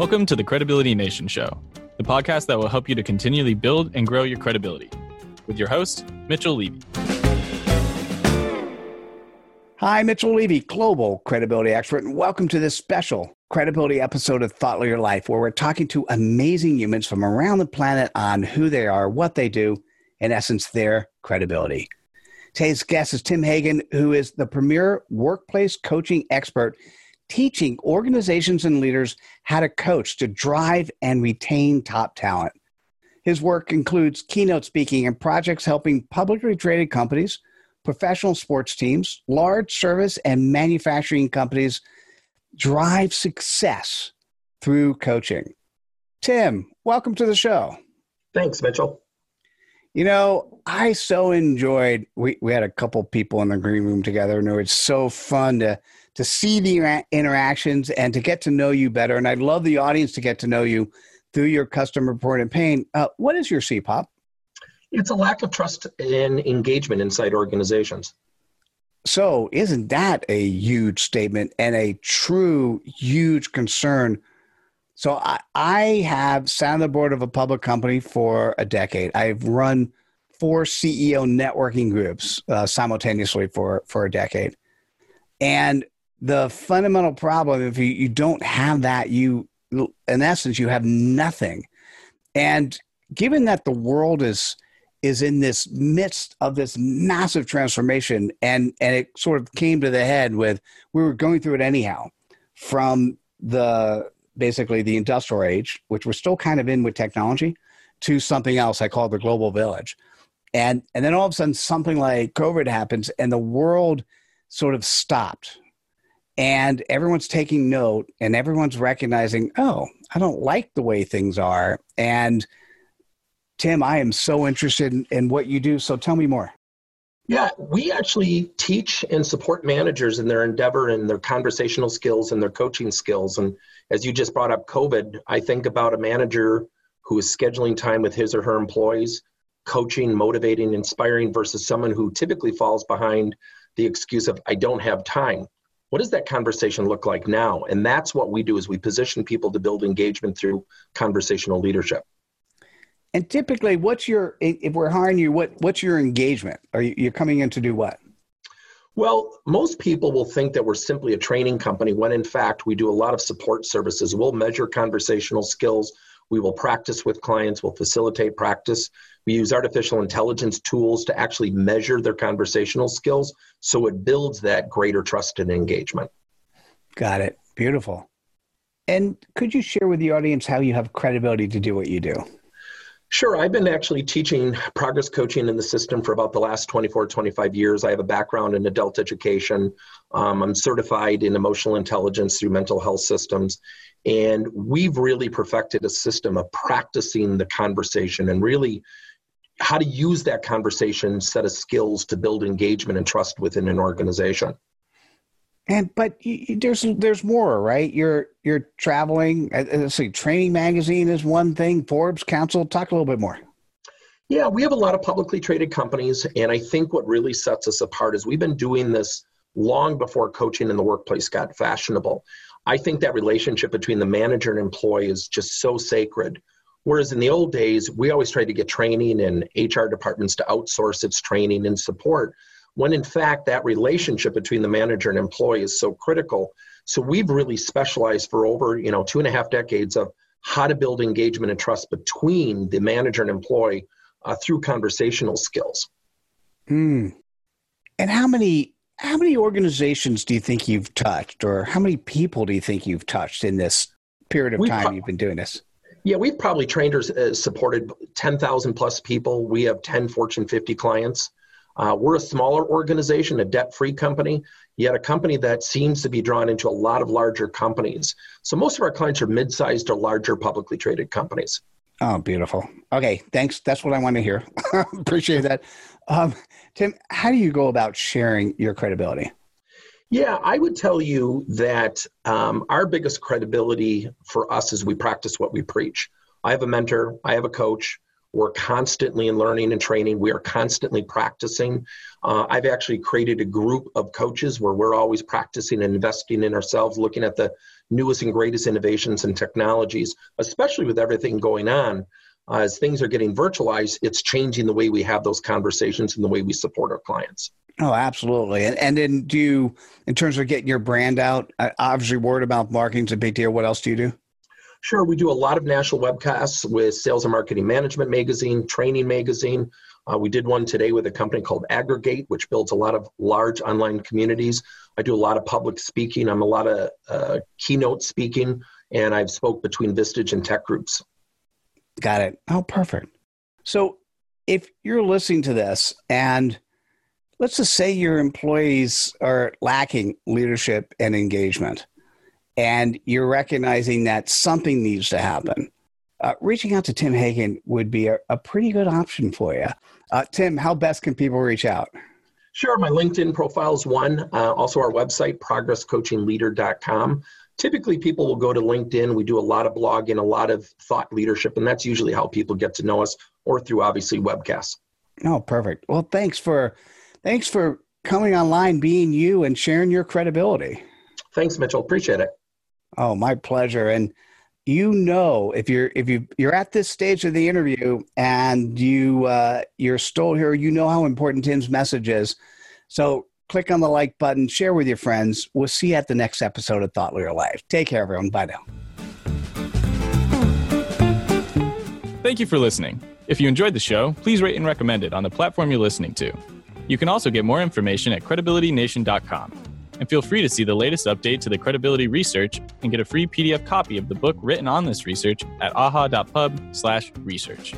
Welcome to the Credibility Nation Show, the podcast that will help you to continually build and grow your credibility. With your host, Mitchell Levy. Hi, Mitchell Levy, global credibility expert, and welcome to this special credibility episode of Thought Leader Life, where we're talking to amazing humans from around the planet on who they are, what they do, in essence, their credibility. Today's guest is Tim Hagen, who is the premier workplace coaching expert teaching organizations and leaders how to coach to drive and retain top talent. His work includes keynote speaking and projects helping publicly traded companies, professional sports teams, large service and manufacturing companies drive success through coaching. Tim, welcome to the show. Thanks, Mitchell. You know, I so enjoyed we, we had a couple people in the green room together and it was so fun to to see the interactions and to get to know you better. And I'd love the audience to get to know you through your customer reported pain. Uh, what is your CPOP? It's a lack of trust and engagement inside organizations. So, isn't that a huge statement and a true huge concern? So, I, I have sat on the board of a public company for a decade. I've run four CEO networking groups uh, simultaneously for, for a decade. And the fundamental problem if you, you don't have that you in essence you have nothing. And given that the world is is in this midst of this massive transformation and and it sort of came to the head with we were going through it anyhow from the basically the industrial age which we're still kind of in with technology to something else i call the global village. And and then all of a sudden something like covid happens and the world sort of stopped and everyone's taking note and everyone's recognizing oh i don't like the way things are. And tim i am so interested in, in, what you do so tell me more. Yeah we actually teach and support managers in their endeavor and their conversational skills and their coaching skills. And as you just brought up covid i think about a manager who is scheduling time with his or her employees coaching motivating inspiring versus someone who typically falls behind the excuse of i don't have time what does that conversation look like now and that's what we do is we position people to build engagement through conversational leadership and typically what's your if we're hiring you what what's your engagement are you you're coming in to do what well, most people will think that we're simply a training company when in fact we do a lot of support services. We'll measure conversational skills. We will practice with clients. We'll facilitate practice. We use artificial intelligence tools to actually measure their conversational skills so it builds that greater trust and engagement. Got it. Beautiful. And could you share with the audience how you have credibility to do what you do? Sure. I've been actually teaching progress coaching in the system for about the last 24, 25 years. I have a background in adult education. Um, I'm certified in emotional intelligence through Multi-Health Systems. And we've really perfected a system of practicing the conversation and really how to use that conversation set of skills to build engagement and trust within an organization. And but you, there's there's more right? You're you're traveling uh, uh, let's see training magazine is one thing forbes council talk a little bit more. Yeah we have a lot of publicly traded companies and i think what really sets us apart is we've been doing this long before coaching in the workplace got fashionable i think that relationship between the manager and employee is just so sacred Whereas in the old days, we always tried to get training and HR departments to outsource its training and support, when in fact that relationship between the manager and employee is so critical. So we've really specialized for over you know two and a half decades of how to build engagement and trust between the manager and employee uh, through conversational skills. Mm. And how many how many organizations do you think you've touched, or how many people do you think you've touched in this period of time you've been doing this? Yeah, we've probably trained or uh, supported 10,000 plus people. We have 10 Fortune 50 clients. Uh, we're a smaller organization, a debt free company, yet a company that seems to be drawn into a lot of larger companies. So most of our clients are mid sized or larger publicly traded companies. Oh, beautiful. Okay, thanks. That's what I want to hear. Appreciate that. Um, Tim, how do you go about sharing your credibility? Yeah, I would tell you that um, our biggest credibility for us is we practice what we preach. I have a mentor, I have a coach. We're constantly in learning and training. We are constantly practicing. Uh, I've actually created a group of coaches where we're always practicing and investing in ourselves, looking at the newest and greatest innovations and technologies, especially with everything going on. Uh, as things are getting virtualized, it's changing the way we have those conversations and the way we support our clients. Oh, absolutely. And and then do you, in terms of getting your brand out, uh, obviously word about marketing is a big deal. What else do you do? Sure, we do a lot of national webcasts with Sales and Marketing Management Magazine, Training Magazine. Uh, we did one today with a company called Aggregage, which builds a lot of large online communities. I do a lot of public speaking. I'm a lot of uh, keynote speaking, and I've spoke between Vistage and tech groups. Got it. Oh, perfect. So if you're listening to this and let's just say your employees are lacking leadership and engagement, and you're recognizing that something needs to happen, uh, reaching out to Tim Hagen would be a, a pretty good option for you. Uh, Tim, how best can people reach out? Sure. My LinkedIn profile is one. Uh, also, our website, progresscoachingleader.com. Typically, people will go to LinkedIn. We do a lot of blogging, a lot of thought leadership, and that's usually how people get to know us, or through obviously webcasts. Oh, perfect. Well, thanks for thanks for coming online, being you, and sharing your credibility. Thanks, Mitchell. Appreciate it. Oh, my pleasure. And you know if you're if you you're at this stage of the interview and you uh, you're still here, you know how important Tim's message is. So click on the like button, share with your friends. We'll see you at the next episode of Thought Leader Life. Take care, everyone. Bye now. Thank you for listening. If you enjoyed the show, please rate and recommend it on the platform you're listening to. You can also get more information at credibilitynation.com and feel free to see the latest update to the credibility research and get a free PDF copy of the book written on this research at aha.pub/research.